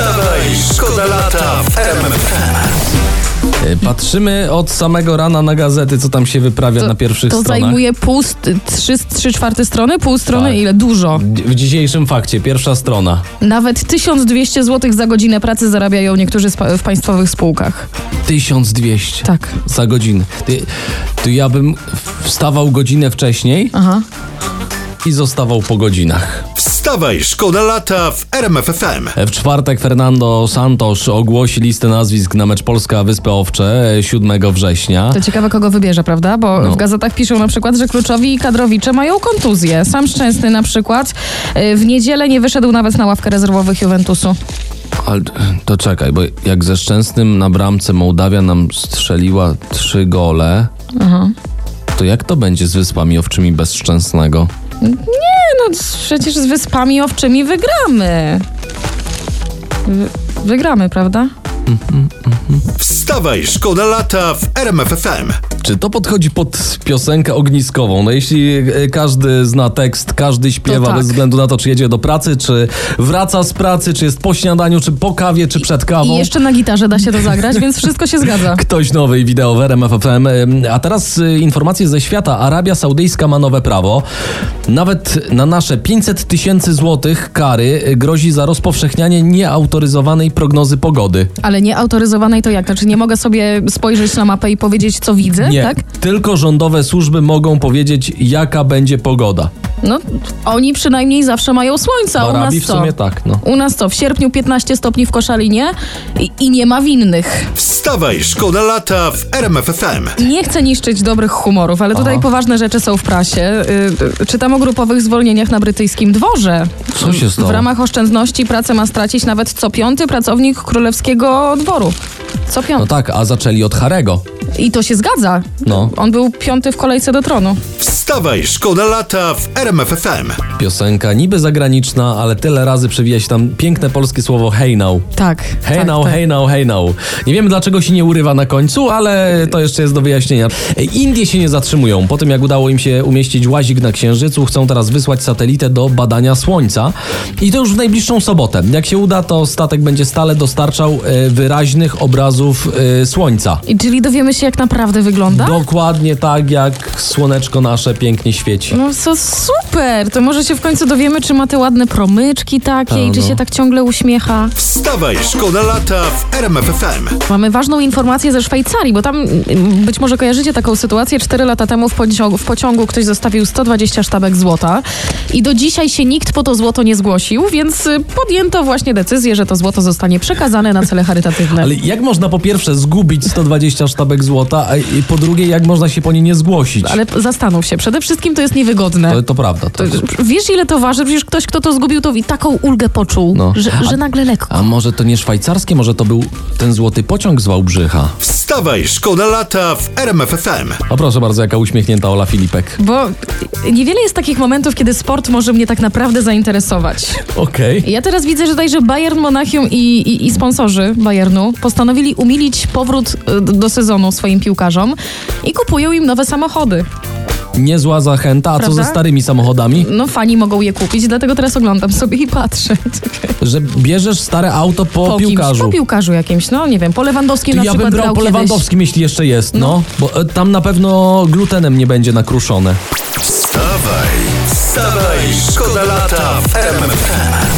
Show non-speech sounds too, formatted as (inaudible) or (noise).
Wstawaj, szkoda lata w Patrzymy od samego rana na gazety, co tam się wyprawia na pierwszych To stronach. zajmuje pół, trzy, trzy czwarte strony, pół strony, Tak. ile? Dużo. W dzisiejszym fakcie, pierwsza strona. Nawet 1200 zł za godzinę pracy zarabiają niektórzy w państwowych spółkach. 1200 Tak. za godzinę. Ty, ty ja bym wstawał godzinę wcześniej Aha. I zostawał po godzinach. Wstawaj, szkoda lata w RMFFM. E, W czwartek Fernando Santos ogłosi listę nazwisk na mecz Polska Wyspy Owcze e, 7 września. To ciekawe, kogo wybierze, prawda? Bo No. w gazetach piszą na przykład, że kluczowi kadrowicze mają kontuzję. Sam Szczęsny na przykład y, w niedzielę nie wyszedł nawet na ławkę rezerwowych Juventusu. Ale to czekaj, bo jak ze Szczęsnym na bramce Mołdawia nam strzeliła trzy gole, to jak to będzie z Wyspami Owczymi bez Szczęsnego? No przecież z Wyspami Owczymi wygramy. Wy- wygramy, prawda? Wstawaj, szkoda lata w RMFFM. Czy to podchodzi pod piosenkę ogniskową? No jeśli e, każdy zna tekst, każdy śpiewa tak. bez względu na to, czy jedzie do pracy, czy wraca z pracy, czy jest po śniadaniu, czy po kawie, czy przed kawą. I jeszcze na gitarze da się to zagrać, więc wszystko się zgadza. (laughs) Ktoś nowy i wideo w RMF FM. A teraz y, informacje ze świata. Arabia Saudyjska ma nowe prawo. Nawet na nasze 500 tysięcy złotych kary y, grozi za rozpowszechnianie nieautoryzowanej prognozy pogody. Ale nieautoryzowanej to jak? Znaczy nie mogę sobie spojrzeć na mapę i powiedzieć, co widzę, Nie, tak? tylko rządowe służby mogą powiedzieć, jaka będzie pogoda. No, oni przynajmniej zawsze mają słońce, W a u nas w co? sumie tak, no. U nas co? W sierpniu 15 stopni w Koszalinie i, i nie ma winnych. Wstawaj, szkoda lata w RMFFM. Nie chcę niszczyć dobrych humorów, ale tutaj Aha. poważne rzeczy są w prasie. Y, y, czytam o grupowych zwolnieniach na brytyjskim dworze. Co się stało? W ramach oszczędności pracę ma stracić nawet co piąty pracownik królewskiego dworu. Co piąty. No tak, a zaczęli od Harego. I to się zgadza. No. On był piąty w kolejce do tronu. Wstawaj, szkoda lata w RMFFM. Piosenka niby zagraniczna, ale tyle razy przewija się tam piękne polskie słowo hey now. Tak. Hey tak, now, tak. hey now, hey now. Nie wiemy dlaczego się nie urywa na końcu, ale to jeszcze jest do wyjaśnienia. Indie się nie zatrzymują. Po tym jak udało im się umieścić łazik na Księżycu, chcą teraz wysłać satelitę do badania Słońca. I to już w najbliższą sobotę. Jak się uda, to statek będzie stale dostarczał e, wyraźnych obrazów e, Słońca. I czyli dowiemy się, jak naprawdę wygląda? Dokładnie tak, jak słoneczko nasze pięknie świeci. No to super! To może się w końcu dowiemy, czy ma te ładne promyczki takie i czy no. się tak ciągle uśmiecha. Wstawaj, szkoda lata w RMFFM. Mamy ważną informację ze Szwajcarii, bo tam mm, być może kojarzycie taką sytuację. Cztery lata temu w pociągu, w pociągu ktoś zostawił 120 sztabek złota i do dzisiaj się nikt po to złoto nie zgłosił, więc y, podjęto właśnie decyzję, że to złoto zostanie przekazane na cele charytatywne. Ale jak można po pierwsze zgubić 120 sztabek złota, a i po drugie jak można się po nie nie zgłosić? Ale zastanów się, przede wszystkim to jest niewygodne. To, to prawda. To, Wiesz, ile to waży? Przecież ktoś, kto to zgubił, to i taką ulgę poczuł, No. że, że A- nagle lekko. A może to nie szwajcarskie, może to był ten złoty pociąg z Wałbrzycha? Wstawaj, szkoda lata w RMFFM. O proszę bardzo, jaka uśmiechnięta Ola Filipek. Bo niewiele jest takich momentów, kiedy sport może mnie tak naprawdę zainteresować. (laughs) Okej. Ja teraz widzę, że także Bayern Monachium i, i, i sponsorzy Bayernu postanowili umilić powrót y, do sezonu swoim piłkarzom i kupują im nowe samochody. Niezła zachęta, a co Prawda? ze starymi samochodami? No fani mogą je kupić, dlatego teraz oglądam sobie i patrzę. (laughs) Że bierzesz stare auto po, Po kimś, piłkarzu. po piłkarzu jakimś, no nie wiem, po Lewandowskim Ty, na ja przykład bym brał grał po kiedyś. Lewandowskim, jeśli jeszcze jest, no. Bo e, tam na pewno glutenem nie będzie nakruszone. Wstawaj, wstawaj, szkoda lata w RMFFM.